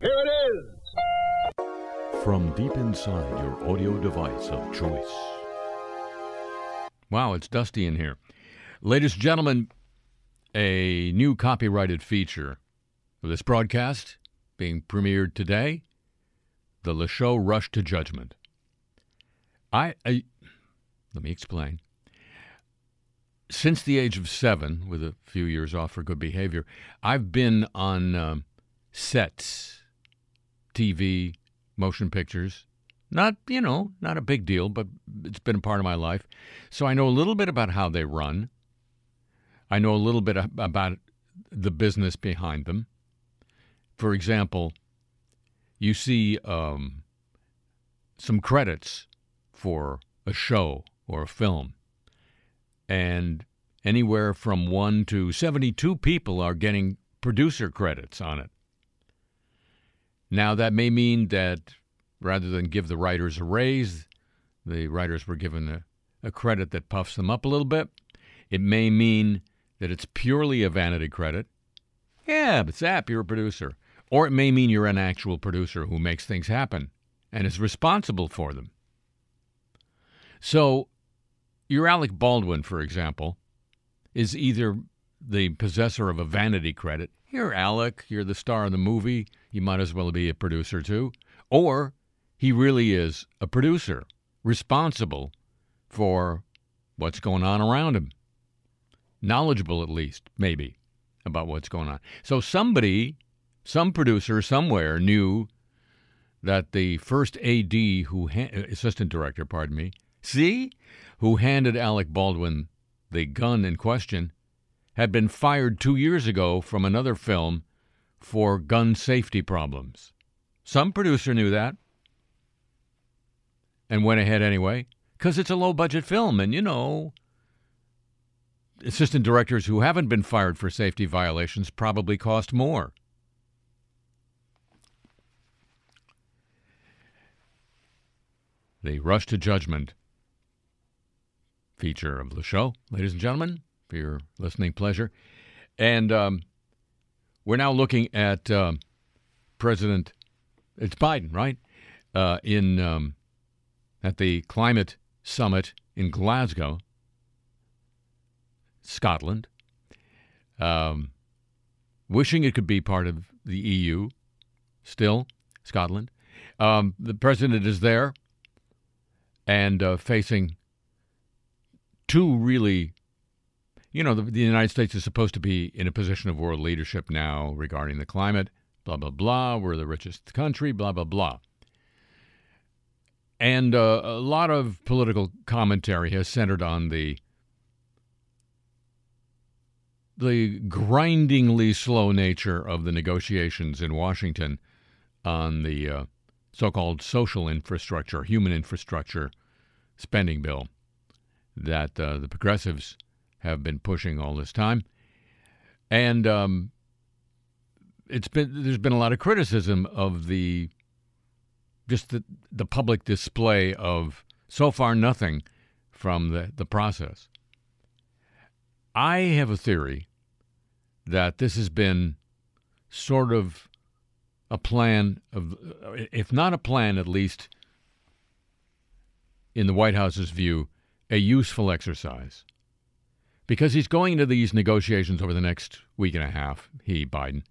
Here it is. From deep inside your audio device of choice. Wow, it's dusty in here. Ladies and gentlemen, a new copyrighted feature of this broadcast being premiered today The Le Show Rush to Judgment. I, I let me explain. Since the age of seven, with a few years off for good behavior, I've been on um, sets, TV, motion pictures. Not, you know, not a big deal, but it's been a part of my life. So I know a little bit about how they run. I know a little bit about the business behind them. For example, you see um, some credits for a show or a film, and anywhere from one to 72 people are getting producer credits on it. Now, that may mean that rather than give the writers a raise, the writers were given a, a credit that puffs them up a little bit. It may mean that it's purely a vanity credit. Yeah, but Zap, you're a producer. Or it may mean you're an actual producer who makes things happen and is responsible for them. So, your Alec Baldwin, for example, is either the possessor of a vanity credit. Here, Alec, you're the star of the movie. You might as well be a producer too. Or he really is a producer, responsible for what's going on around him. Knowledgeable, at least, maybe, about what's going on. So somebody, some producer somewhere knew that the first AD who, assistant director, pardon me, see, who handed Alec Baldwin the gun in question, had been fired two years ago from another film for gun safety problems. Some producer knew that and went ahead anyway because it's a low budget film. And, you know, assistant directors who haven't been fired for safety violations probably cost more. The rush to judgment feature of the show, ladies and gentlemen, for your listening pleasure. And um, we're now looking at uh, President, it's Biden, right? Uh, in um, at the climate summit in Glasgow, Scotland, um, wishing it could be part of the EU. Still, Scotland. Um, the president is there and uh, facing two really you know, the, the, United States is supposed to be in a position of world leadership now regarding the climate, blah, blah, blah. We're the richest country, blah, blah, blah. And uh, a lot of political commentary has centered on the the grindingly slow nature of the negotiations in Washington on the uh, so-called social infrastructure, human infrastructure spending bill that uh, the progressives have been pushing all this time, and um, it's been there's been a lot of criticism of the just the the public display of so far nothing from the, the process. I have a theory that this has been sort of a plan of, if not a plan, at least in the White House's view, a useful exercise because he's going into these negotiations over the next week and a half, he, Biden,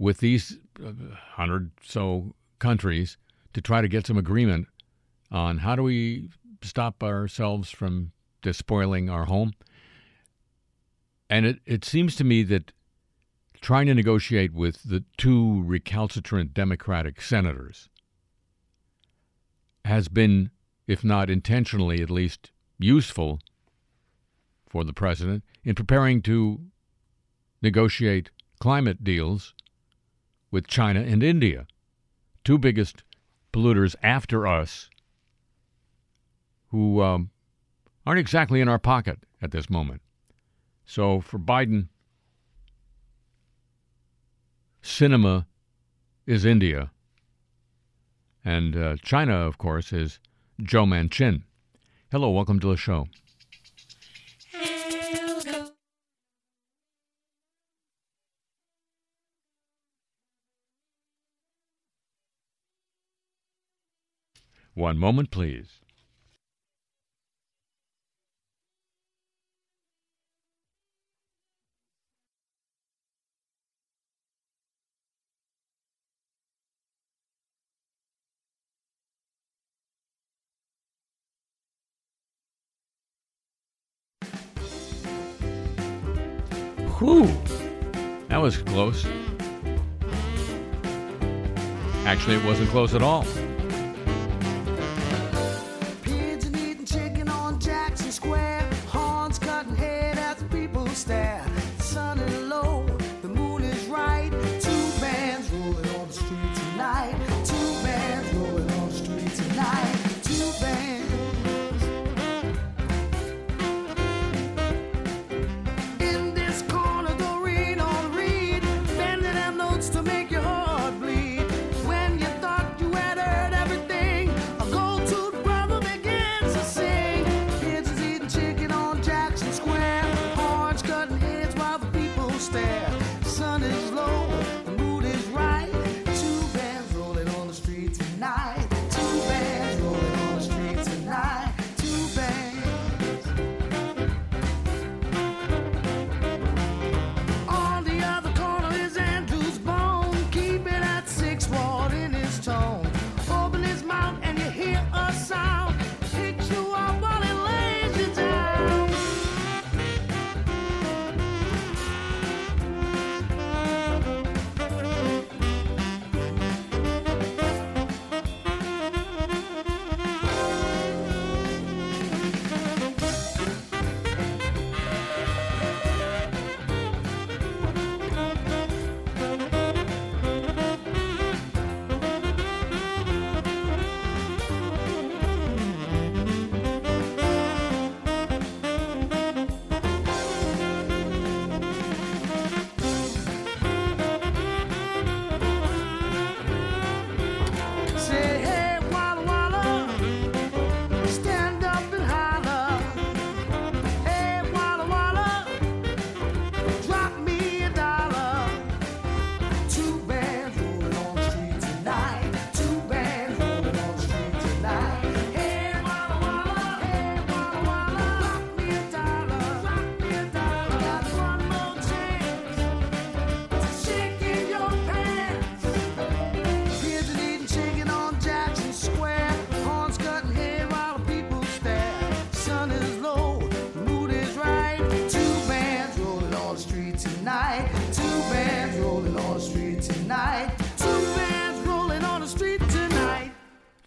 with these uh, hundred so countries to try to get some agreement on how do we stop ourselves from despoiling our home. And it, it seems to me that trying to negotiate with the two recalcitrant Democratic senators has been, if not intentionally, at least useful for the president in preparing to negotiate climate deals with China and India, two biggest polluters after us, who um, aren't exactly in our pocket at this moment. So for Biden, Sinema is India, and uh, China, of course, is Joe Manchin. Hello, welcome to the show. One moment, please. Whew. That was close. Actually, it wasn't close at all.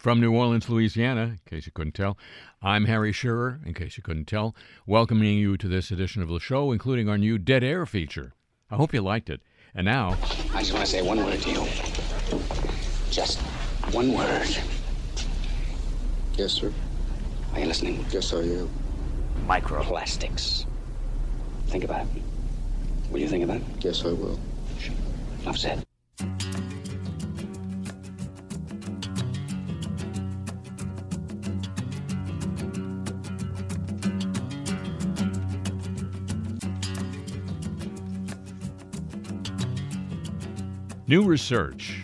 From New Orleans, Louisiana, in case you couldn't tell, I'm Harry Shearer, in case you couldn't tell, welcoming you to this edition of the show, including our new Dead Air feature. I hope you liked it. And now, I just want to say one word to you. Just one word. Yes, sir. Are you listening? Yes, I am. Microplastics. Think about it. Will you think about it? Yes, I will. Enough said. New research.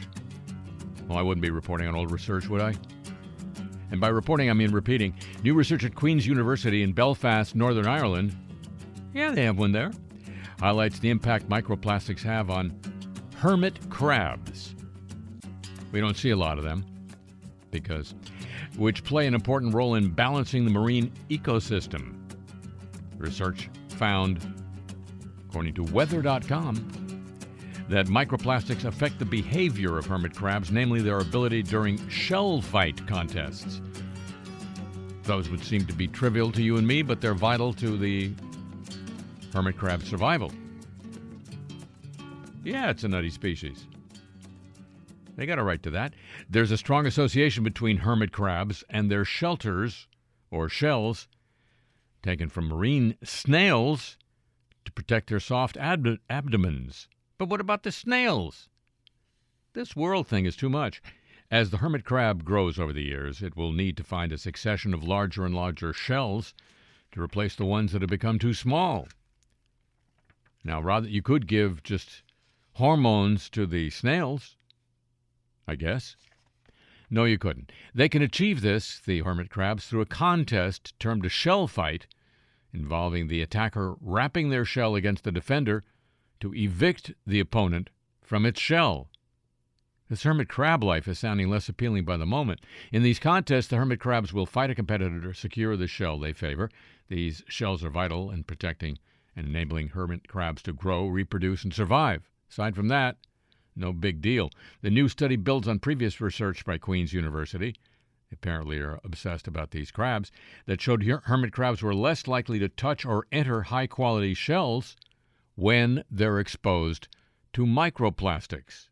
Well, I wouldn't be reporting on old research, would I? And by reporting, I mean repeating. New research at Queen's University in Belfast, Northern Ireland. Yeah, they have one there. Highlights the impact microplastics have on hermit crabs. We don't see a lot of them because which play an important role in balancing the marine ecosystem. Research found, according to weather.com, that microplastics affect the behavior of hermit crabs, namely their ability during shell fight contests. Those would seem to be trivial to you and me, but they're vital to the hermit crab survival. Yeah, it's a nutty species. They got a right to that. There's a strong association between hermit crabs and their shelters, or shells, taken from marine snails to protect their soft ab- abdomens. But what about the snails? This world thing is too much. As the hermit crab grows over the years, it will need to find a succession of larger and larger shells to replace the ones that have become too small. Now, rather, you could give just hormones to the snails, I guess. No, you couldn't. They can achieve this, the hermit crabs, through a contest termed a shell fight, involving the attacker rapping their shell against the defender to evict the opponent from its shell. This hermit crab life is sounding less appealing by the moment. In these contests, the hermit crabs will fight a competitor to secure the shell they favor. These shells are vital in protecting and enabling hermit crabs to grow, reproduce, and survive. Aside from that, no big deal. The new study builds on previous research by Queen's University, apparently are obsessed about these crabs, that showed her- hermit crabs were less likely to touch or enter high quality shells when they're exposed to microplastics.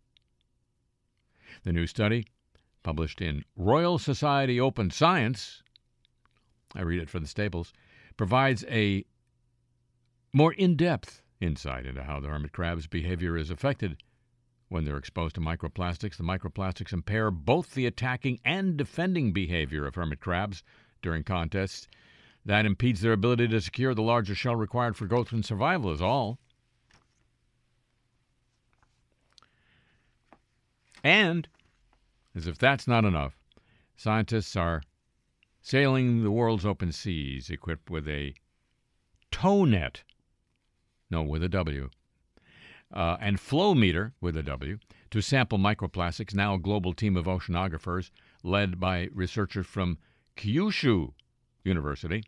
The new study, published in Royal Society Open Science, I read it for the staples, provides a more in depth insight into how the hermit crab's behavior is affected when they're exposed to microplastics. The microplastics impair both the attacking and defending behavior of hermit crabs during contests. That impedes their ability to secure the larger shell required for growth and survival, is all. And, as if that's not enough, scientists are sailing the world's open seas equipped with a tow net, no, with a W, uh, and flow meter with a W to sample microplastics. Now, a global team of oceanographers led by researchers from Kyushu University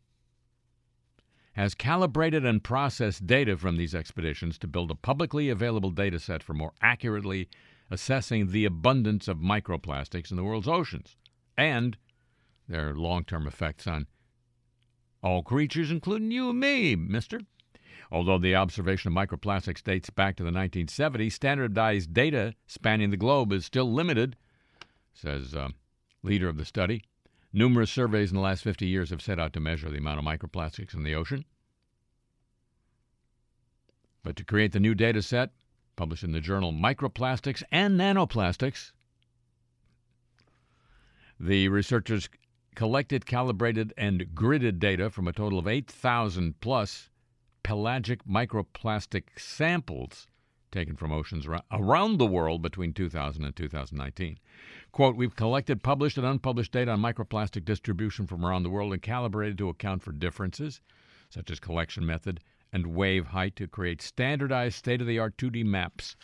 has calibrated and processed data from these expeditions to build a publicly available data set for more accurately assessing the abundance of microplastics in the world's oceans and their long term effects on all creatures, including you and me, mister. Although the observation of microplastics dates back to the 1970s, standardized data spanning the globe is still limited, says uh, leader of the study. Numerous surveys in the last 50 years have set out to measure the amount of microplastics in the ocean. But to create the new data set, published in the journal Microplastics and Nanoplastics, the researchers collected, calibrated, and gridded data from a total of 8,000 plus pelagic microplastic samples taken from oceans around the world between 2000 and 2019. Quote, we've collected published and unpublished data on microplastic distribution from around the world and calibrated to account for differences, such as collection method and wave height, to create standardized state of the art 2D maps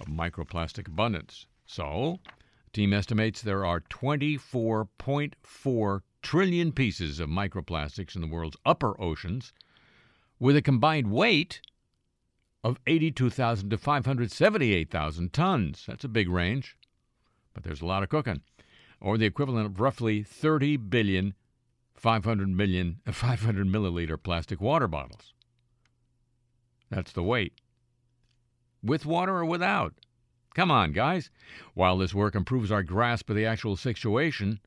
of microplastic abundance. So, the team estimates there are 24.4 trillion pieces of microplastics in the world's upper oceans, with a combined weight of 82,000 to 578,000 tons. That's a big range, but there's a lot of cooking, or the equivalent of roughly 30 billion 500 million 500 milliliter plastic water bottles. That's the weight. With water or without? Come on, guys. While this work improves our grasp of the actual situation,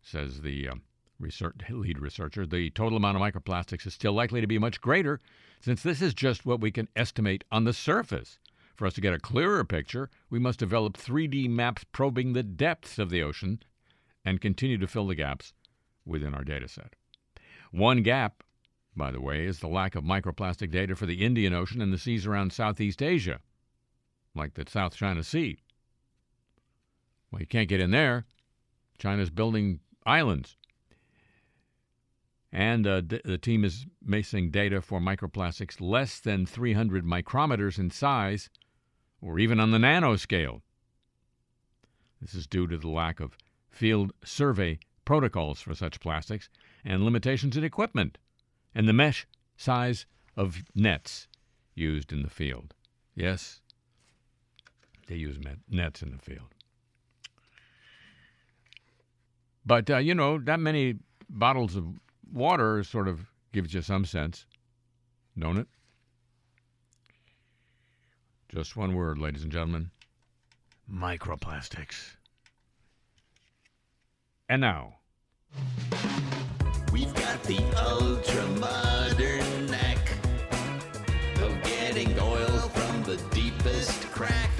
says the uh, research, lead researcher, the total amount of microplastics is still likely to be much greater since this is just what we can estimate on the surface. For us to get a clearer picture, we must develop 3D maps probing the depths of the ocean and continue to fill the gaps within our data set. One gap, by the way, is the lack of microplastic data for the Indian Ocean and the seas around Southeast Asia, like the South China Sea. Well, you can't get in there. China's building islands. And uh, d- the team is missing data for microplastics less than 300 micrometers in size or even on the nanoscale. This is due to the lack of field survey protocols for such plastics and limitations in equipment and the mesh size of nets used in the field. Yes, they use met- nets in the field. But, uh, you know, that many bottles of water sort of gives you some sense, don't it? Just one word, ladies and gentlemen microplastics. And now, We've got the ultra modern knack of getting oil from the deepest crack.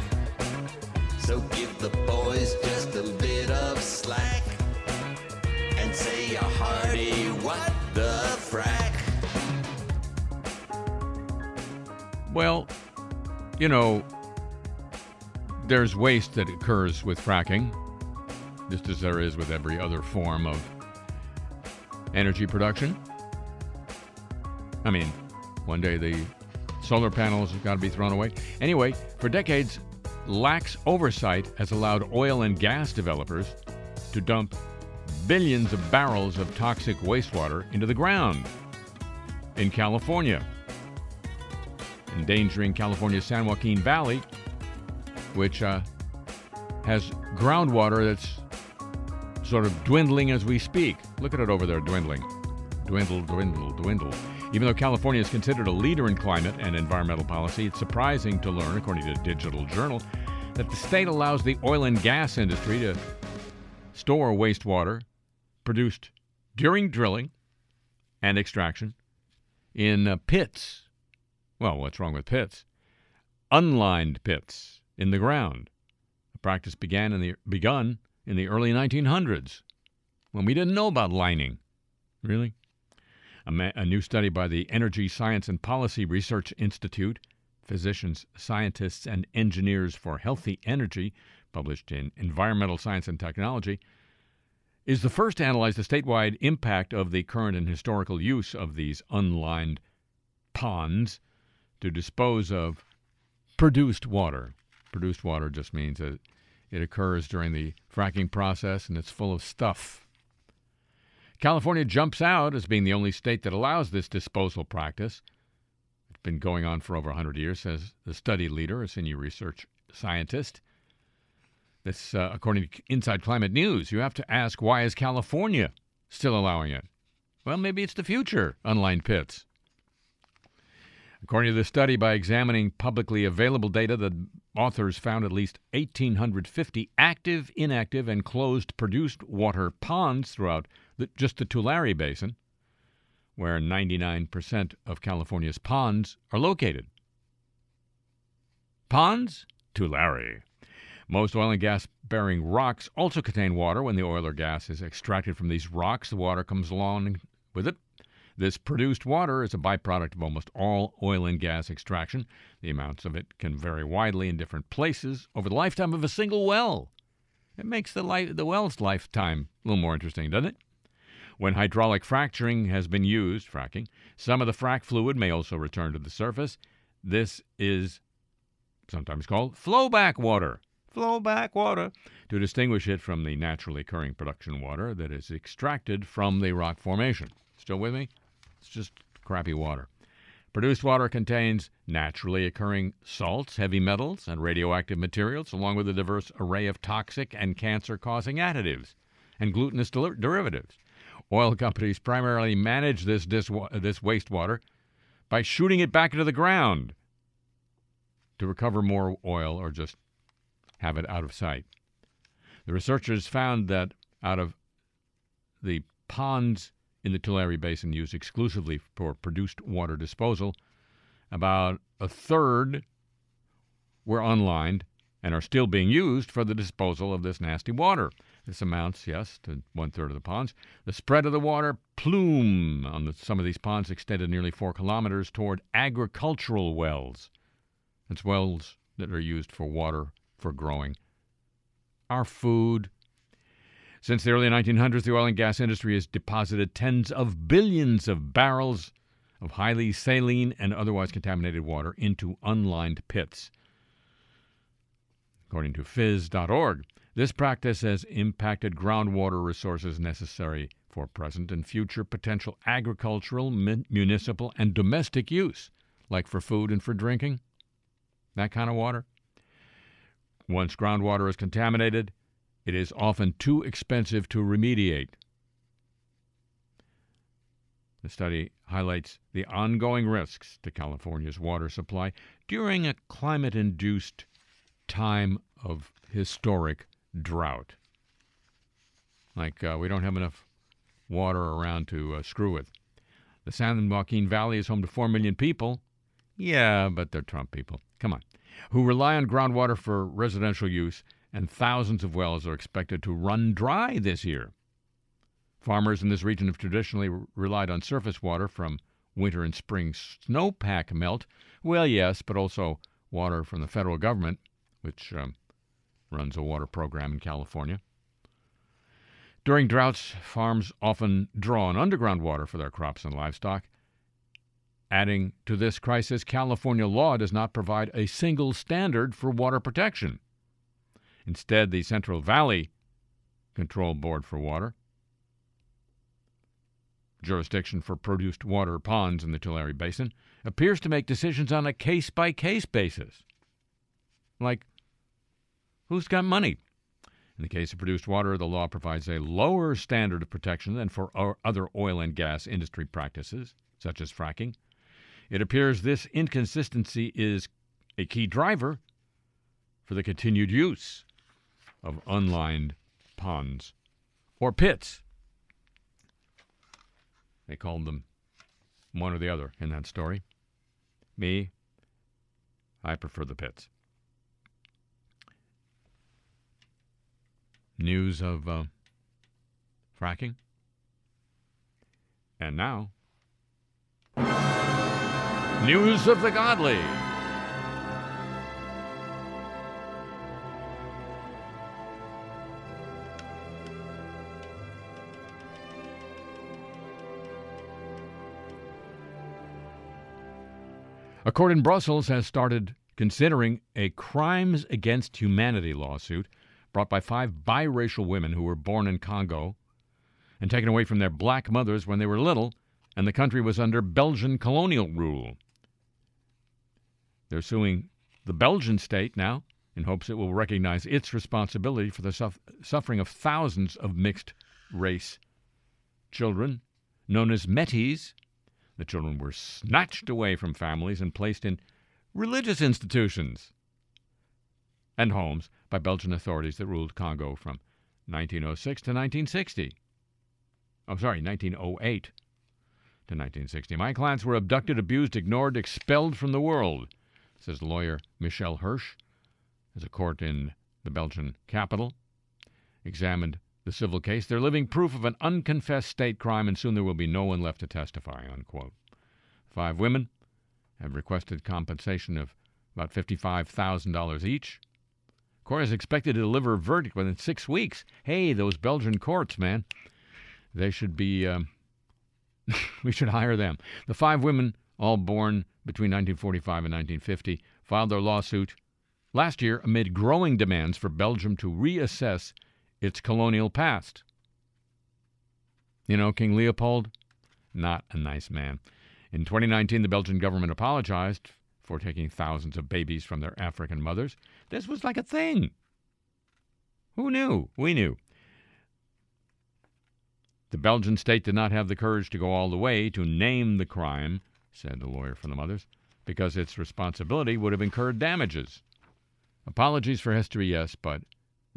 So give the boys just a bit of slack and say a hearty what the frack. well, you know, there's waste that occurs with fracking. just as there is with every other form of energy production. I mean, one day the solar panels have got to be thrown away. Anyway, for decades, lax oversight has allowed oil and gas developers to dump billions of barrels of toxic wastewater into the ground in California, endangering California's San Joaquin Valley, which uh, has groundwater that's sort of dwindling as we speak. Look at it over there, dwindling. Dwindle, dwindle, dwindle. Even though California is considered a leader in climate and environmental policy, it's surprising to learn, according to Digital Journal, that the state allows the oil and gas industry to store wastewater produced during drilling and extraction in uh, pits. Well, what's wrong with pits? Unlined pits in the ground. The practice began in the begun in the early 1900s when we didn't know about lining. Really? A, ma- a new study by the Energy Science and Policy Research Institute, Physicians, Scientists, and Engineers for Healthy Energy, published in Environmental Science and Technology, is the first to analyze the statewide impact of the current and historical use of these unlined ponds to dispose of produced water. Produced water just means that it occurs during the fracking process and it's full of stuff. California jumps out as being the only state that allows this disposal practice. It's been going on for over 100 years, says the study leader, a senior research scientist. This, uh, according to Inside Climate News, you have to ask why is California still allowing it? Well, maybe it's the future, unlined pits. According to the study, by examining publicly available data, the authors found at least 1,850 active, inactive, and closed produced water ponds throughout the, just the Tulare Basin, where 99% of California's ponds are located. Ponds? Tulare. Most oil and gas bearing rocks also contain water. When the oil or gas is extracted from these rocks, the water comes along with it. This produced water is a byproduct of almost all oil and gas extraction. The amounts of it can vary widely in different places over the lifetime of a single well. It makes the, li- the well's lifetime a little more interesting, doesn't it? When hydraulic fracturing has been used, fracking, some of the frac fluid may also return to the surface. This is sometimes called flowback water. Flowback water to distinguish it from the naturally occurring production water that is extracted from the rock formation. Still with me? It's just crappy water. Produced water contains naturally occurring salts, heavy metals, and radioactive materials, along with a diverse array of toxic and cancer causing additives and glutinous del- derivatives. Oil companies primarily manage this, dis- this wastewater by shooting it back into the ground to recover more oil or just have it out of sight. The researchers found that out of the ponds in the Tulare Basin used exclusively for produced water disposal, about a third were unlined and are still being used for the disposal of this nasty water. This amounts, yes, to one third of the ponds. The spread of the water plume on the, some of these ponds extended nearly four kilometers toward agricultural wells. It's wells that are used for water for growing our food. Since the early 1900s, the oil and gas industry has deposited tens of billions of barrels of highly saline and otherwise contaminated water into unlined pits. According to phys.org, this practice has impacted groundwater resources necessary for present and future potential agricultural, mun- municipal, and domestic use, like for food and for drinking. That kind of water. Once groundwater is contaminated, it is often too expensive to remediate. The study highlights the ongoing risks to California's water supply during a climate induced time of historic drought. Like, uh, we don't have enough water around to uh, screw with. The San Joaquin Valley is home to 4 million people. Yeah, but they're Trump people. Come on. Who rely on groundwater for residential use, and thousands of wells are expected to run dry this year. Farmers in this region have traditionally relied on surface water from winter and spring snowpack melt. Well, yes, but also water from the federal government, which um, runs a water program in California. During droughts, farms often draw on underground water for their crops and livestock. Adding to this crisis, California law does not provide a single standard for water protection. Instead, the Central Valley Control Board for Water, jurisdiction for produced water ponds in the Tulare Basin, appears to make decisions on a case by case basis. Like, who's got money? In the case of produced water, the law provides a lower standard of protection than for other oil and gas industry practices, such as fracking. It appears this inconsistency is a key driver for the continued use of unlined ponds or pits. They called them one or the other in that story. Me, I prefer the pits. News of uh, fracking. And now, news of the godly. A court in Brussels has started considering a crimes against humanity lawsuit brought by five biracial women who were born in Congo and taken away from their black mothers when they were little and the country was under Belgian colonial rule. They're suing the Belgian state now in hopes it will recognize its responsibility for the suff- suffering of thousands of mixed race children known as Metis. The children were snatched away from families and placed in religious institutions and homes by Belgian authorities that ruled Congo from 1906 to 1960. Oh, sorry, 1908 to 1960. My clients were abducted, abused, ignored, expelled from the world, says lawyer Michel Hirsch, as a court in the Belgian capital examined the civil case. They're living proof of an unconfessed state crime, and soon there will be no one left to testify, unquote. Five women have requested compensation of about $55,000 each. Court is expected to deliver a verdict within six weeks. Hey, those Belgian courts, man. They should be, um, we should hire them. The five women, all born between 1945 and 1950, filed their lawsuit last year amid growing demands for Belgium to reassess its colonial past. You know, King Leopold, not a nice man. In 2019, the Belgian government apologized for taking thousands of babies from their African mothers. This was like a thing. Who knew? We knew. The Belgian state did not have the courage to go all the way to name the crime, said the lawyer for the mothers, because its responsibility would have incurred damages. Apologies for history, yes, but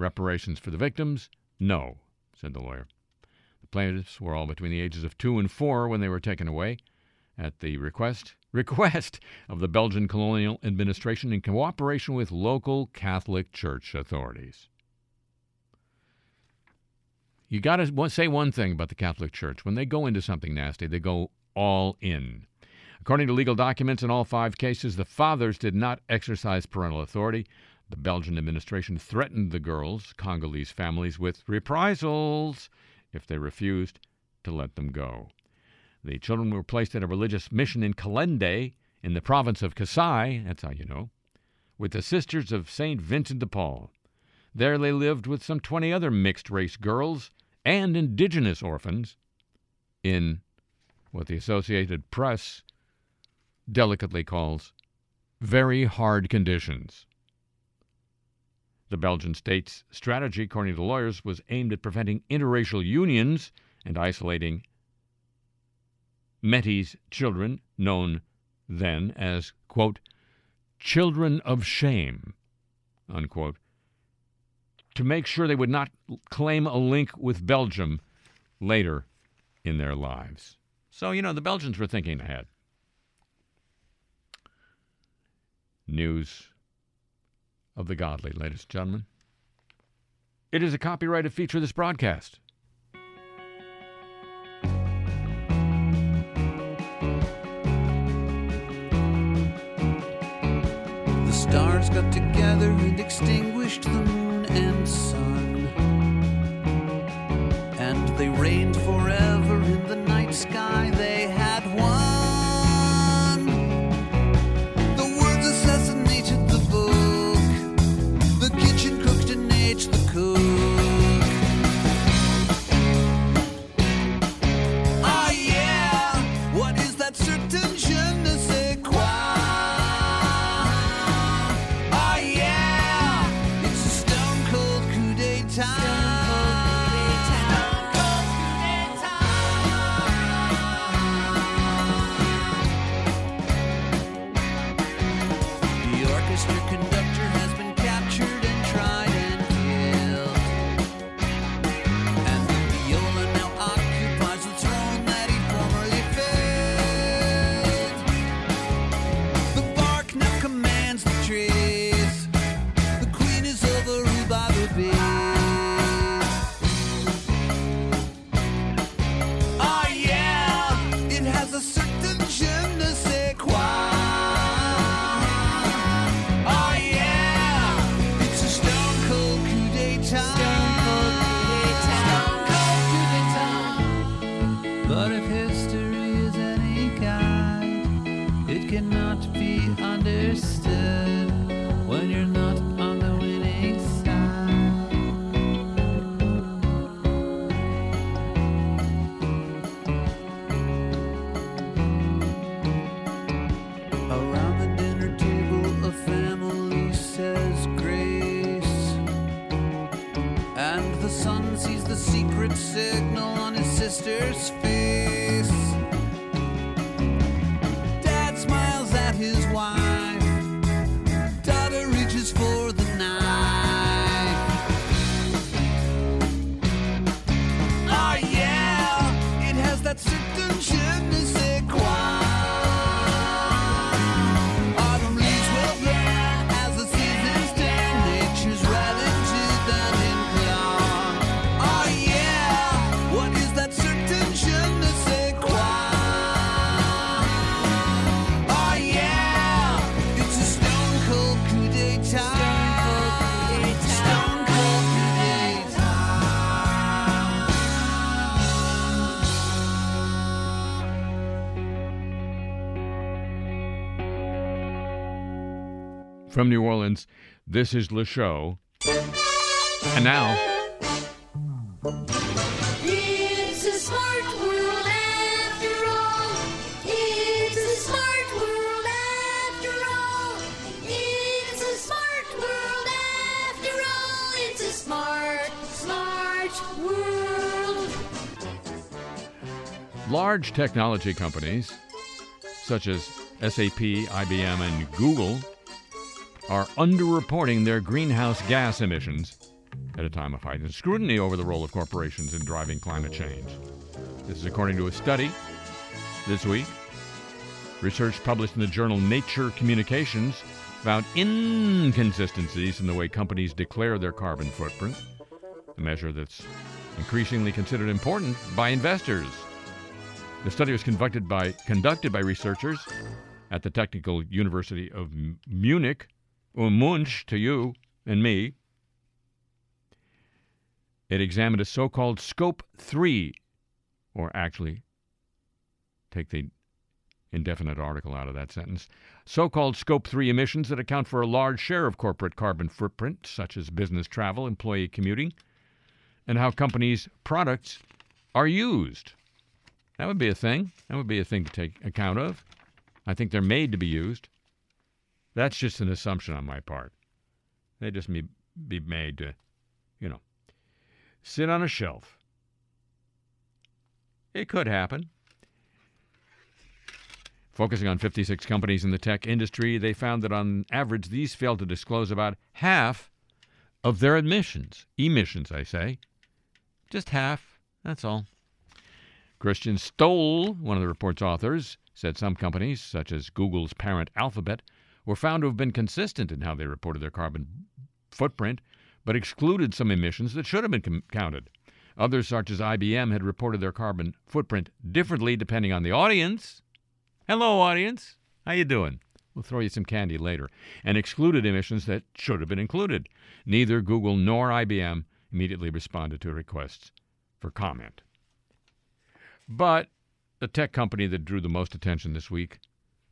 reparations for the victims, no, said the lawyer. The plaintiffs were all between the ages of two and four when they were taken away at the request request of the Belgian colonial administration in cooperation with local Catholic Church authorities. You got to say one thing about the Catholic Church. When they go into something nasty, they go all in. According to legal documents in all five cases, the fathers did not exercise parental authority. The Belgian administration threatened the girls, Congolese families, with reprisals if they refused to let them go. The children were placed at a religious mission in Katende, in the province of Kasai, that's how you know, with the Sisters of St. Vincent de Paul. There they lived with some 20 other mixed race girls and indigenous orphans in what the Associated Press delicately calls very hard conditions. The Belgian state's strategy, according to lawyers, was aimed at preventing interracial unions and isolating Metis children, known then as, quote, children of shame, unquote, to make sure they would not claim a link with Belgium later in their lives. So, you know, the Belgians were thinking ahead. News of the godly, ladies and gentlemen. It is a copyrighted feature of this broadcast. The stars got together and extinguished the moon and sun. And they reigned forever in the night sky. From New Orleans, this is Le Show. And now, It's a smart world after all. It's a smart world after all. It's a smart world after all. It's a smart, smart world. large technology companies such as SAP, IBM, and Google are underreporting their greenhouse gas emissions at a time of heightened scrutiny over the role of corporations in driving climate change. This is according to a study this week. Research published in the journal Nature Communications found inconsistencies in the way companies declare their carbon footprint, a measure that's increasingly considered important by investors. The study was conducted by, conducted by researchers at the Technical University of Munich, or Munch to you and me. It examined a so called Scope 3, or actually, take the indefinite article out of that sentence, so called Scope 3 emissions that account for a large share of corporate carbon footprint, such as business travel, employee commuting, and how companies' products are used. That would be a thing. That would be a thing to take account of. I think they're made to be used. That's just an assumption on my part. They just may be made to, you know, sit on a shelf. It could happen. Focusing on 56 companies in the tech industry, they found that on average these failed to disclose about half of their emissions. Emissions, I say. Just half. That's all. Christian Stoll, one of the report's authors, said some companies, such as Google's parent Alphabet, were found to have been consistent in how they reported their carbon footprint, but excluded some emissions that should have been com- counted. Others, such as IBM, had reported their carbon footprint differently depending on the audience. Hello, audience. How you doing? We'll throw you some candy later. And excluded emissions that should have been included. Neither Google nor IBM immediately responded to requests for comment. But the tech company that drew the most attention this week,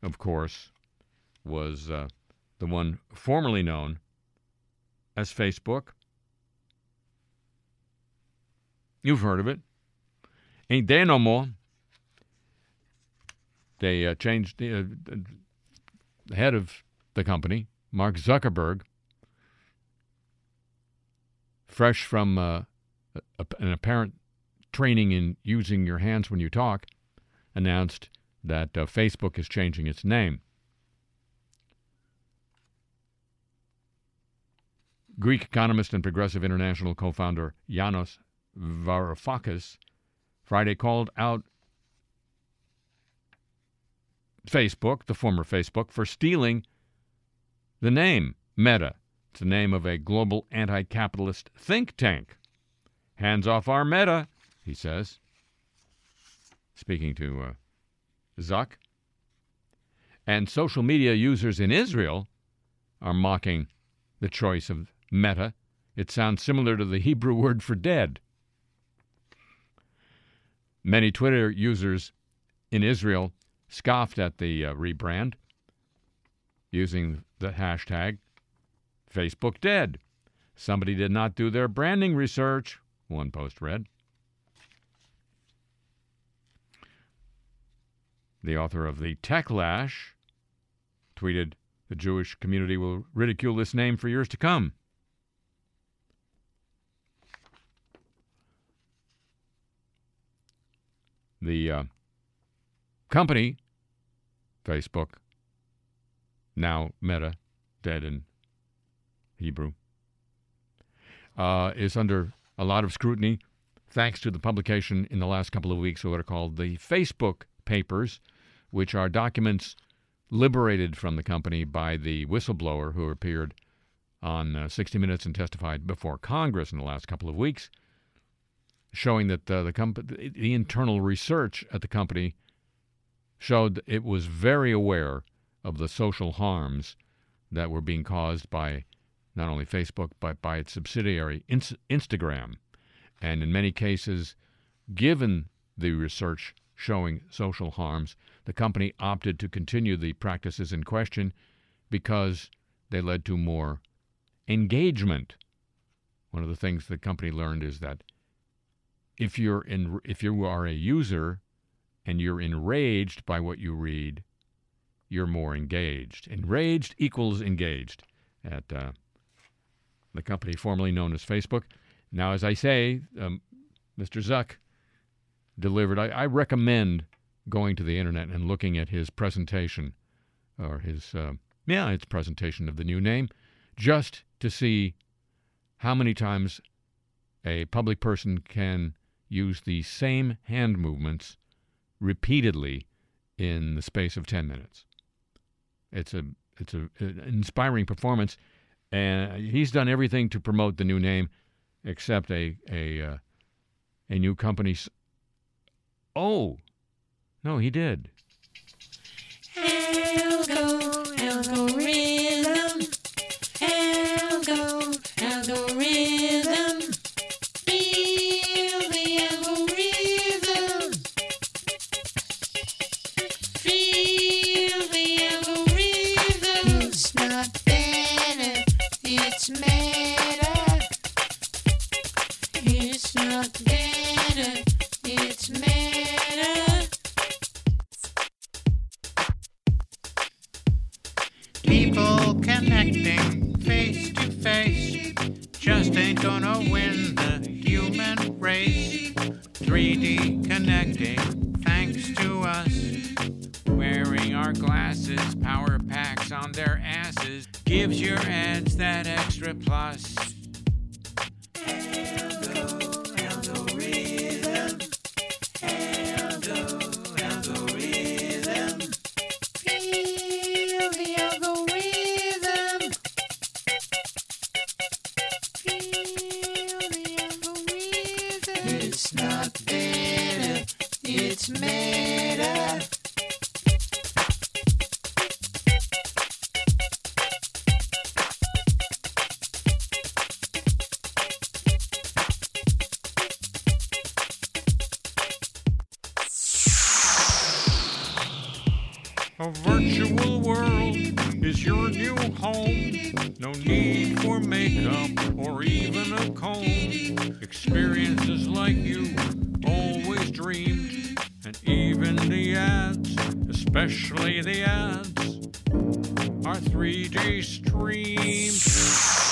of course, was uh, the one formerly known as Facebook. You've heard of it. Ain't there no more. They uh, changed the, uh, the head of the company, Mark Zuckerberg, fresh from uh, an apparent training in using your hands when you talk, announced that uh, Facebook is changing its name. Greek economist and Progressive International co founder Yanis Varoufakis Friday called out Facebook, the former Facebook, for stealing the name Meta. It's the name of a global anti capitalist think tank. Hands off our Meta, he says. Speaking to uh, Zuck. And social media users in Israel are mocking the choice of Meta. It sounds similar to the Hebrew word for dead. Many Twitter users in Israel scoffed at the uh, rebrand using the hashtag Facebook dead. Somebody did not do their branding research, one post read. The author of The Techlash tweeted, The Jewish community will ridicule this name for years to come. The uh, company, Facebook, now Meta, dead in Hebrew, uh, is under a lot of scrutiny thanks to the publication in the last couple of weeks of what are called the Facebook Papers, which are documents liberated from the company by the whistleblower who appeared on uh, 60 Minutes and testified before Congress in the last couple of weeks, showing that uh, the, the internal research at the company showed it was very aware of the social harms that were being caused by not only Facebook but by its subsidiary Inst- Instagram. And in many cases, given the research showing social harms, the company opted to continue the practices in question because they led to more engagement. One of the things the company learned is that if you're in, if you are a user and you're enraged by what you read, you're more engaged. Enraged equals engaged at uh, the company formerly known as Facebook. Now, as I say, um, Mr. Zuck delivered. I, I, recommend going to the internet and looking at his presentation, or his uh, yeah, its presentation of the new name, just to see how many times a public person can use the same hand movements repeatedly in the space of 10 minutes. It's a it's a, an inspiring performance, and he's done everything to promote the new name, except a a uh, a new company's. Oh, no, he did. Algo, algorithm. A virtual world is your new home. No need for makeup or even a comb. Experiences like you always dreamed. And even the ads, especially the ads, are 3D streamed.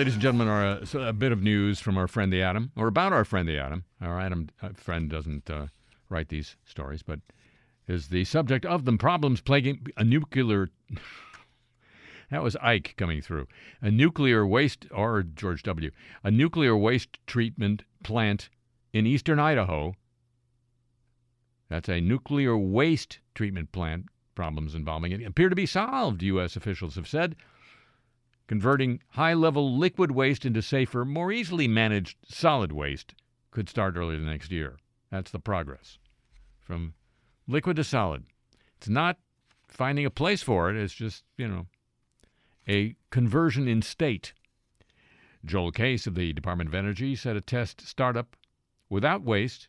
Ladies and gentlemen, uh, so a bit of news from our friend the Atom, or about our friend the Atom. Our Atom friend doesn't uh, write these stories, but is the subject of them. Problems plaguing a nuclear. that was Ike coming through. A nuclear waste, or George W., a nuclear waste treatment plant in eastern Idaho. That's a nuclear waste treatment plant. Problems involving it appear to be solved, U.S. officials have said converting high level liquid waste into safer, more easily managed solid waste could start early the next year. That's the progress from liquid to solid. It's not finding a place for it, it's just, you know, a conversion in state. Joel Case of the Department of Energy said a test startup without waste.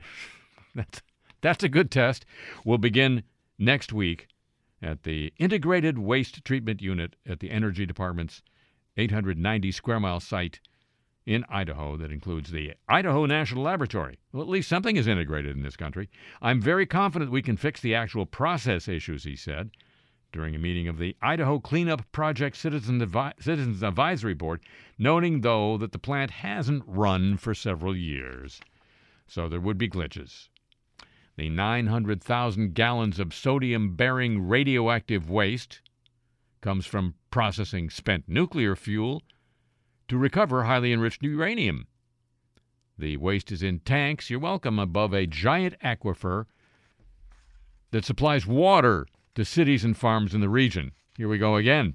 that's, that's a good test. Will begin next week at the Integrated Waste Treatment Unit at the Energy Department's 890 square mile site in Idaho that includes the Idaho National Laboratory. Well, at least something is integrated in this country. I'm very confident we can fix the actual process issues, he said during a meeting of the Idaho Cleanup Project Citizen Advi- Citizens Advisory Board, noting, though, that the plant hasn't run for several years. So there would be glitches. The 900,000 gallons of sodium bearing radioactive waste comes from processing spent nuclear fuel to recover highly enriched uranium. The waste is in tanks, you're welcome, above a giant aquifer that supplies water to cities and farms in the region. Here we go again.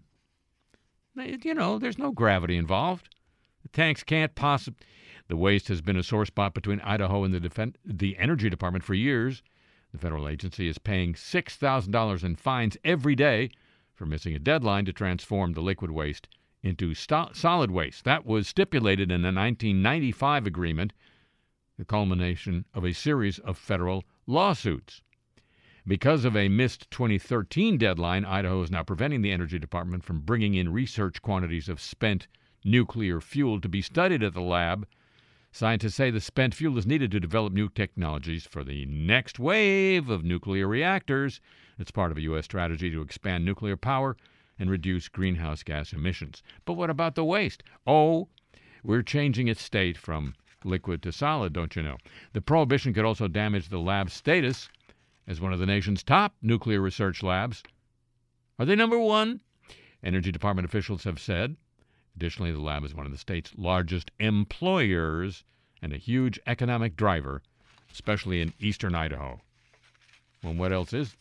You know, there's no gravity involved. The tanks can't possibly. The waste has been a sore spot between Idaho and the, Defen- the Energy Department for years. The federal agency is paying $6,000 in fines every day for missing a deadline to transform the liquid waste into solid waste. That was stipulated in a 1995 agreement, the culmination of a series of federal lawsuits. Because of a missed 2013 deadline, Idaho is now preventing the Energy Department from bringing in research quantities of spent nuclear fuel to be studied at the lab. Scientists say the spent fuel is needed to develop new technologies for the next wave of nuclear reactors. It's part of a U.S. strategy to expand nuclear power and reduce greenhouse gas emissions. But what about the waste? Oh, we're changing its state from liquid to solid, don't you know? The prohibition could also damage the lab's status as one of the nation's top nuclear research labs. Are they number one? Energy Department officials have said. Additionally, the lab is one of the state's largest employers and a huge economic driver, especially in eastern Idaho. Well, what else is?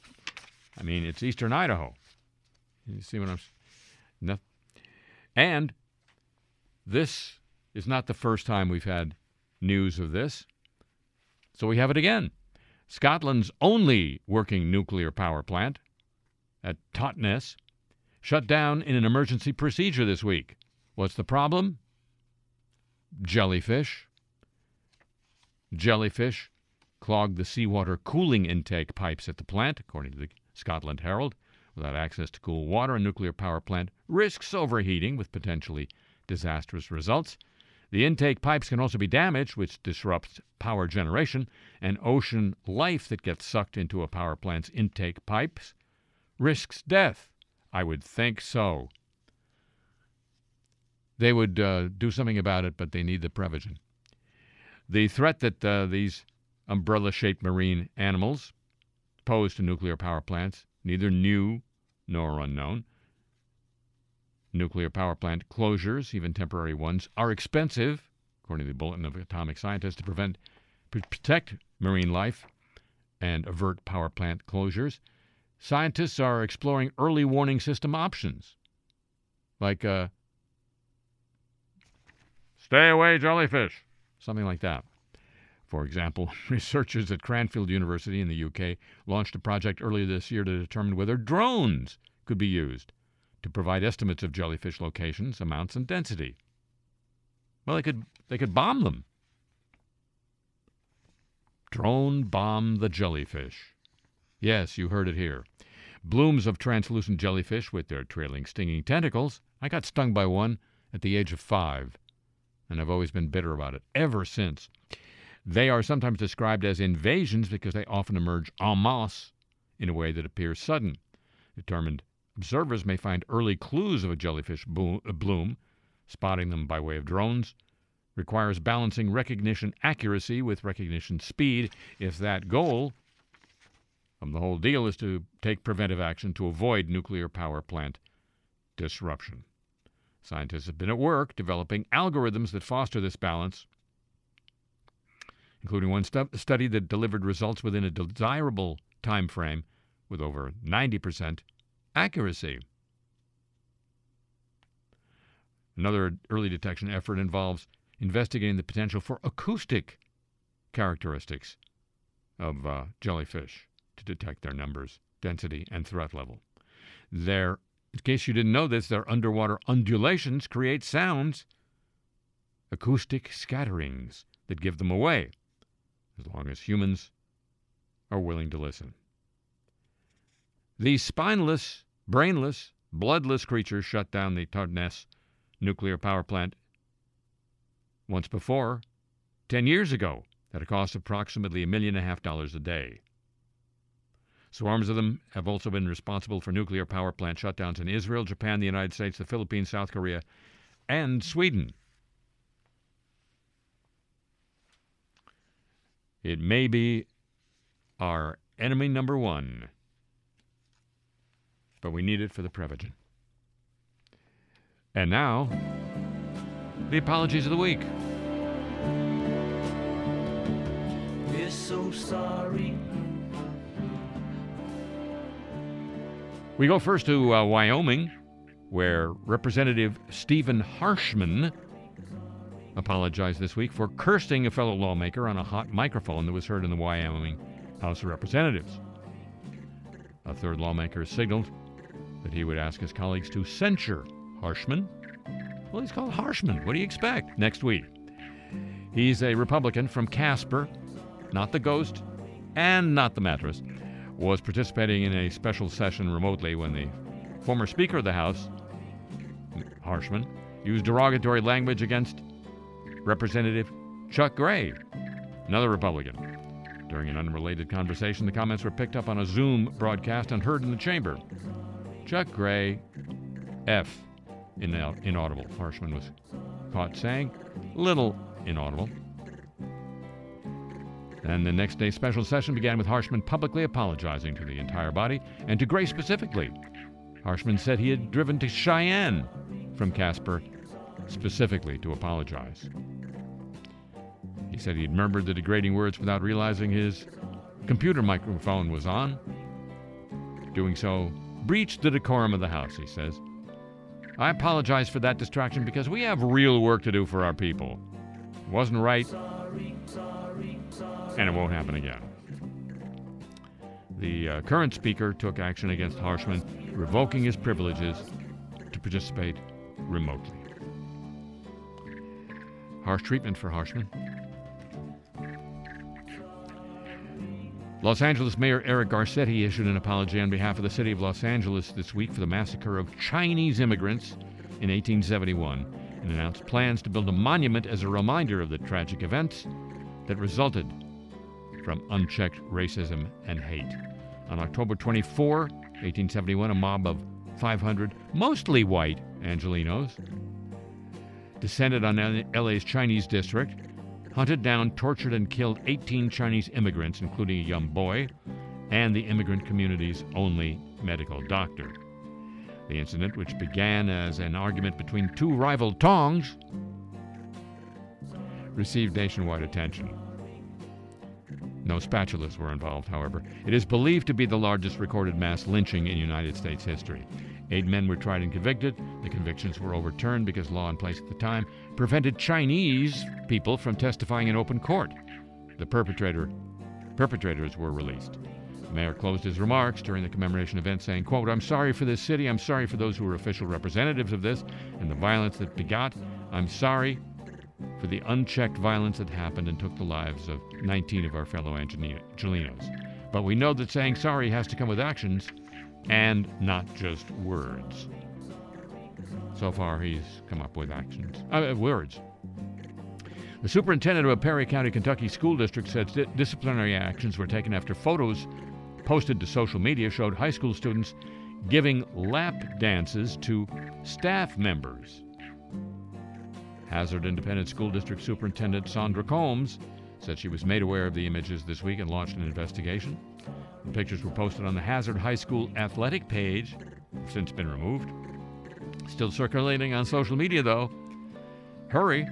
I mean, it's eastern Idaho. You see what I'm s- no. And this is not the first time we've had news of this. So we have it again. Scotland's only working nuclear power plant at Torness shut down in an emergency procedure this week. What's the problem? Jellyfish. Jellyfish clogged the seawater cooling intake pipes at the plant, according to the Scotland Herald. Without access to cool water, a nuclear power plant risks overheating with potentially disastrous results. The intake pipes can also be damaged, which disrupts power generation, and ocean life that gets sucked into a power plant's intake pipes risks death. I would think so. They would uh, do something about it, but they need the Prevagen. The threat that uh, these umbrella shaped marine animals pose to nuclear power plants, neither new nor unknown. Nuclear power plant closures, even temporary ones, are expensive, according to the Bulletin of Atomic Scientists, to prevent pr- protect marine life and avert power plant closures. Scientists are exploring early warning system options, like uh, stay away, jellyfish, something like that. For example, researchers at Cranfield University in the UK launched a project earlier this year to determine whether drones could be used to provide estimates of jellyfish locations, amounts, and density. Well, they could they could bomb them. Drone bomb the jellyfish. Yes, you heard it here. Blooms of translucent jellyfish with their trailing stinging tentacles. I got stung by one at the age of five, and I've always been bitter about it ever since. They are sometimes described as invasions because they often emerge en masse in a way that appears sudden. Determined observers may find early clues of a jellyfish uh, bloom. Spotting them by way of drones requires balancing recognition accuracy with recognition speed. If that goal of the whole deal is to take preventive action to avoid nuclear power plant disruption. Scientists have been at work developing algorithms that foster this balance including one stu- study that delivered results within a desirable time frame with over 90% accuracy. Another early detection effort involves investigating the potential for acoustic characteristics of uh, jellyfish to detect their numbers, density, and threat level. Their, in case you didn't know this, their underwater undulations create sounds, acoustic scatterings that give them away, as long as humans are willing to listen. These spineless, brainless, bloodless creatures shut down the Torness nuclear power plant once before, 10 years ago, at a cost of approximately a million and a half dollars a day. Swarms of them have also been responsible for nuclear power plant shutdowns in Israel, Japan, the United States, the Philippines, South Korea, and Sweden. It may be our enemy number one, but we need it for the Prevagen. And now, the apologies of the week. We're so sorry. We go first to uh, Wyoming, where Representative Stephen Harshman apologized this week for cursing a fellow lawmaker on a hot microphone that was heard in the Wyoming House of Representatives. A third lawmaker signaled that he would ask his colleagues to censure Harshman. Well, he's called Harshman. What do you expect next week? He's a Republican from Casper, not the ghost and not the mattress, was participating in a special session remotely when the former Speaker of the House, Harshman, used derogatory language against Representative Chuck Gray, another Republican. During an unrelated conversation, the comments were picked up on a Zoom broadcast and heard in the chamber. Chuck Gray, F, ina- inaudible. Harshman was caught saying, little inaudible. And the next day's special session began with Harshman publicly apologizing to the entire body and to Gray specifically. Harshman said he had driven to Cheyenne from Casper specifically to apologize. He said he'd murmured the degrading words without realizing his computer microphone was on. Doing so breached the decorum of the House, he says. I apologize for that distraction because we have real work to do for our people. It wasn't right, and it won't happen again. The uh, current speaker took action against Harshman, revoking his privileges to participate remotely. Harsh treatment for Harshman. Los Angeles Mayor Eric Garcetti issued an apology on behalf of the city of Los Angeles this week for the massacre of Chinese immigrants in 1871 and announced plans to build a monument as a reminder of the tragic events that resulted from unchecked racism and hate. On October 24, 1871, a mob of 500, mostly white Angelinos, descended on LA's Chinese district, hunted down, tortured, and killed 18 Chinese immigrants, including a young boy and the immigrant community's only medical doctor. The incident, which began as an argument between two rival tongs, received nationwide attention. No spatulas were involved, however. It is believed to be the largest recorded mass lynching in United States history. Eight men were tried and convicted. The convictions were overturned because law in place at the time prevented Chinese people from testifying in open court. The perpetrator, perpetrators were released. The mayor closed his remarks during the commemoration event saying, quote, I'm sorry for this city. I'm sorry for those who were official representatives of this and the violence that begot. I'm sorry for the unchecked violence that happened and took the lives of 19 of our fellow Angelinos. But we know that saying sorry has to come with actions and not just words. So far, he's come up with actions, uh, words. The superintendent of a Perry County, Kentucky school district said di- disciplinary actions were taken after photos posted to social media showed high school students giving lap dances to staff members. Hazard Independent School District Superintendent Sandra Combs said she was made aware of the images this week and launched an investigation. The pictures were posted on the Hazard High School athletic page, since been removed. Still circulating on social media, though. Hurry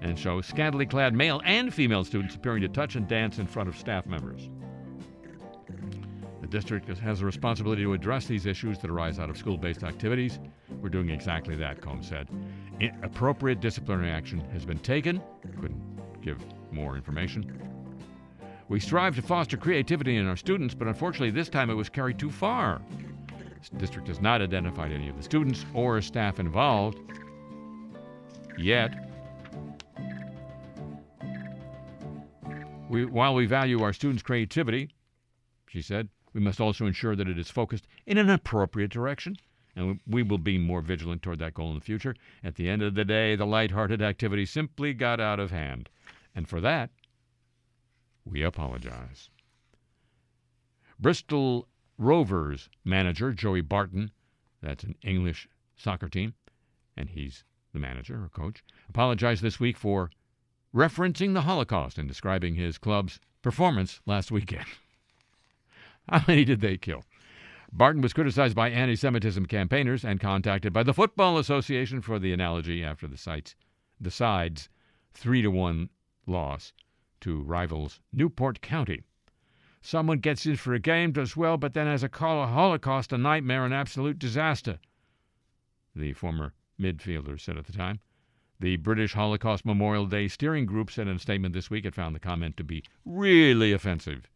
and show scantily clad male and female students appearing to touch and dance in front of staff members. The district has a responsibility to address these issues that arise out of school based activities. We're doing exactly that, Combs said. Appropriate disciplinary action has been taken. Couldn't give more information. We strive to foster creativity in our students, but unfortunately, this time it was carried too far. District has not identified any of the students or staff involved yet. We, while we value our students' creativity, she said, we must also ensure that it is focused in an appropriate direction, and we will be more vigilant toward that goal in the future. At the end of the day, the lighthearted activity simply got out of hand, and for that, we apologize. Bristol Rovers manager Joey Barton, that's an English soccer team, and he's the manager or coach, apologized this week for referencing the Holocaust and describing his club's performance last weekend. How many did they kill? Barton was criticized by anti Semitism campaigners and contacted by the Football Association for the analogy after the, sites, the side's 3 to 1 loss to rivals Newport County. Someone gets in for a game, does well, but then has a Holocaust, a nightmare, an absolute disaster, the former midfielder said at the time. The British Holocaust Memorial Day Steering Group said in a statement this week it found the comment to be really offensive.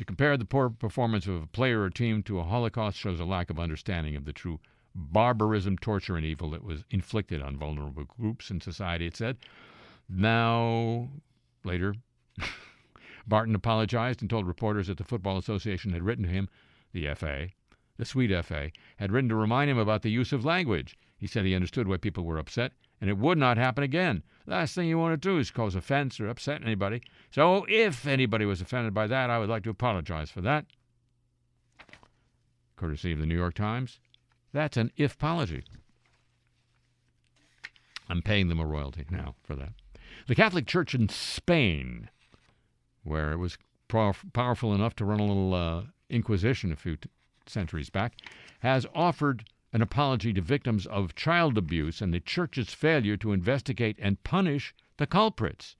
To compare the poor performance of a player or team to a Holocaust shows a lack of understanding of the true barbarism, torture, and evil that was inflicted on vulnerable groups in society, it said. Now, later, Barton apologized and told reporters that the Football Association had written to him, the FA, the sweet FA, had written to remind him about the use of language. He said he understood why people were upset and it would not happen again. Last thing you want to do is cause offense or upset anybody. So if anybody was offended by that, I would like to apologize for that. Courtesy of the New York Times. That's an if apology. I'm paying them a royalty now for that. The Catholic Church in Spain, where it was pow- powerful enough to run a little uh, inquisition a few t- centuries back, has offered an apology to victims of child abuse and the church's failure to investigate and punish the culprits.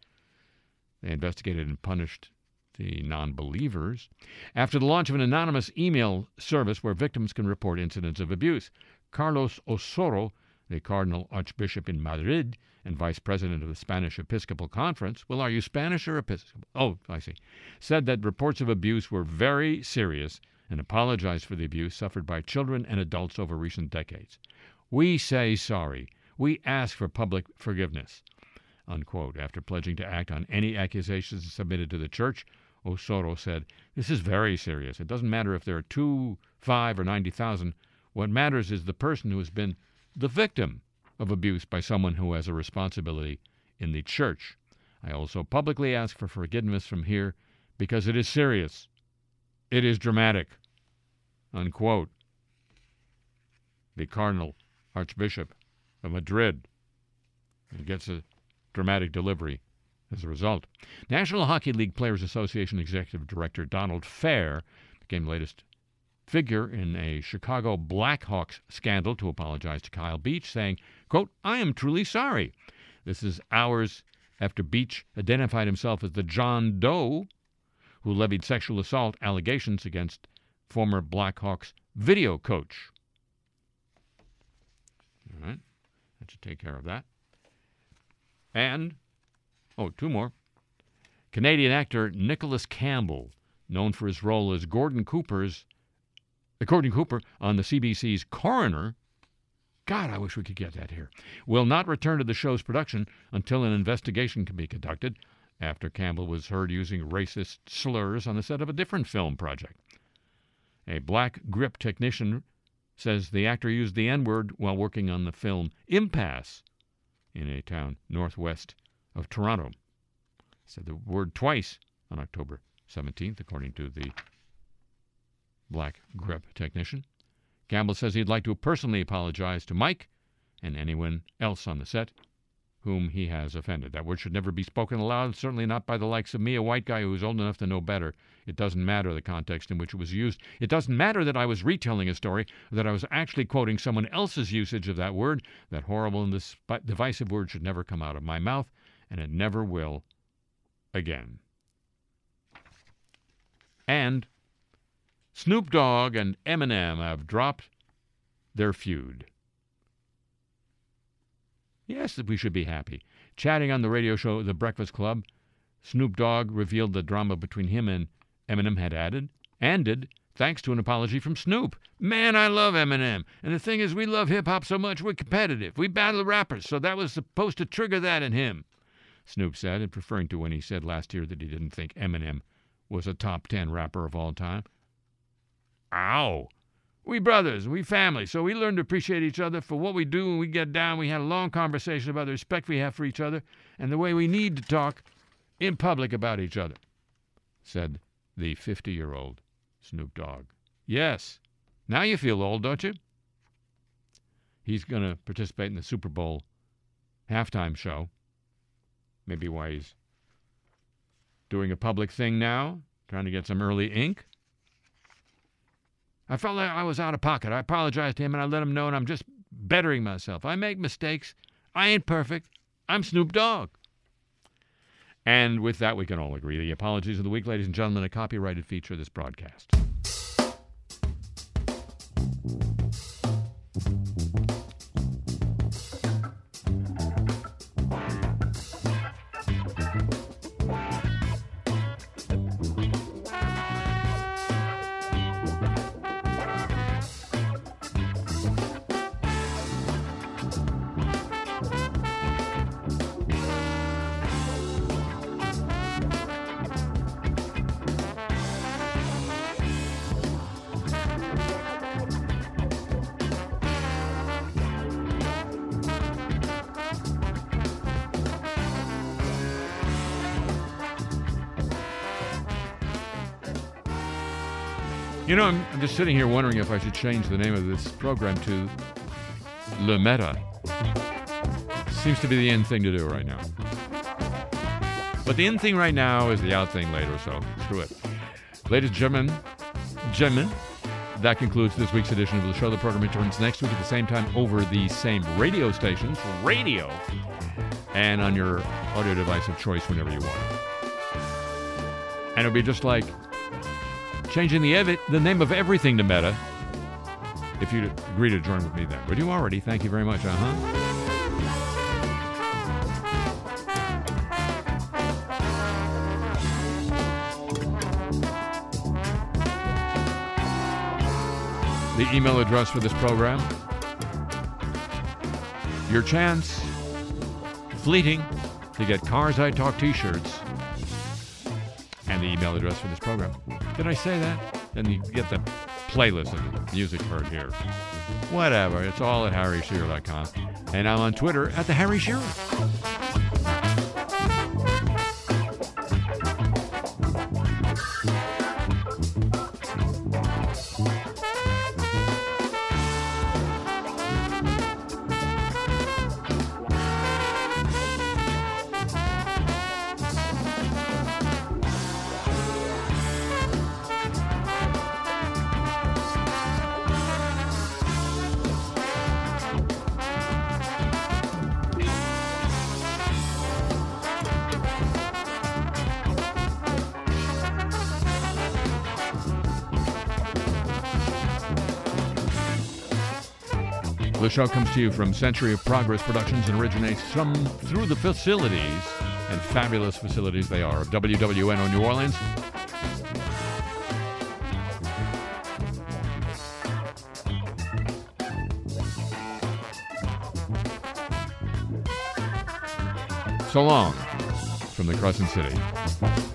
They investigated and punished the non believers after the launch of an anonymous email service where victims can report incidents of abuse. Carlos Osoro, the Cardinal Archbishop in Madrid and Vice President of the Spanish Episcopal Conference, well, are you Spanish or Episcopal? Oh, I see, said that reports of abuse were very serious and apologized for the abuse suffered by children and adults over recent decades. We say sorry. We ask for public forgiveness. Unquote. After pledging to act on any accusations submitted to the church, Osoro said, This is very serious. It doesn't matter if there are two, five, or 90,000. What matters is the person who has been the victim of abuse by someone who has a responsibility in the church. I also publicly ask for forgiveness from here because it is serious. It is dramatic. Unquote. The Cardinal Archbishop of Madrid gets a dramatic delivery as a result. National Hockey League Players Association Executive Director Donald Fehr became the latest figure in a Chicago Blackhawks scandal to apologize to Kyle Beach, saying, quote, I am truly sorry. This is hours after Beach identified himself as the John Doe who levied sexual assault allegations against former Blackhawks video coach. All right, that should take care of that. And, oh, two more. Canadian actor Nicholas Campbell, known for his role as Gordon Cooper's, uh, Gordon Cooper on the CBC's Coroner. God, I wish we could get that here. Will not return to the show's production until an investigation can be conducted after Campbell was heard using racist slurs on the set of a different film project. A black grip technician says the actor used the N word while working on the film Impasse in a town northwest of Toronto. Said the word twice on October 17th, according to the black grip technician. Campbell says he'd like to personally apologize to Mike and anyone else on the set whom he has offended. That word should never be spoken aloud, certainly not by the likes of me, a white guy who is old enough to know better. It doesn't matter the context in which it was used. It doesn't matter that I was retelling a story, that I was actually quoting someone else's usage of that word. That horrible and divisive word should never come out of my mouth, and it never will again. And Snoop Dogg and Eminem have dropped their feud. Yes, we should be happy. Chatting on the radio show The Breakfast Club, Snoop Dogg revealed the drama between him and Eminem had added, ended, thanks to an apology from Snoop. Man, I love Eminem. And the thing is, we love hip hop so much, we're competitive. We battle rappers, so that was supposed to trigger that in him. Snoop said, and referring to when he said last year that he didn't think Eminem was a top 10 rapper of all time. Ow! We brothers, we family, so we learn to appreciate each other for what we do when we get down. We had a long conversation about the respect we have for each other and the way we need to talk in public about each other, said the 50 year old Snoop Dogg. Yes, now you feel old, don't you? He's going to participate in the Super Bowl halftime show. Maybe why he's doing a public thing now, trying to get some early ink. I felt like I was out of pocket. I apologized to him and I let him know, and I'm just bettering myself. I make mistakes. I ain't perfect. I'm Snoop Dogg. And with that, we can all agree. The apologies of the week, ladies and gentlemen, a copyrighted feature of this broadcast. Just sitting here wondering if I should change the name of this program to Le Meta. Seems to be the end thing to do right now. But the in thing right now is the out thing later, so screw it. Ladies and gentlemen, gentlemen, that concludes this week's edition of the show. The program returns next week at the same time over the same radio stations, radio, and on your audio device of choice whenever you want. And it'll be just like changing the, the name of everything to Meta. If you'd agree to join with me then. Would you already? Thank you very much. Uh huh. The email address for this program. Your chance, fleeting, to get Cars I Talk t shirts and the email address for this program. Did I say that? Then you get the playlist of music heard here. Whatever. It's all at harryshearer.com. And I'm on Twitter at the Harry Shearer. The show comes to you from Century of Progress Productions and originates from through the facilities and fabulous facilities they are of WWNO New Orleans. So long from the Crescent City.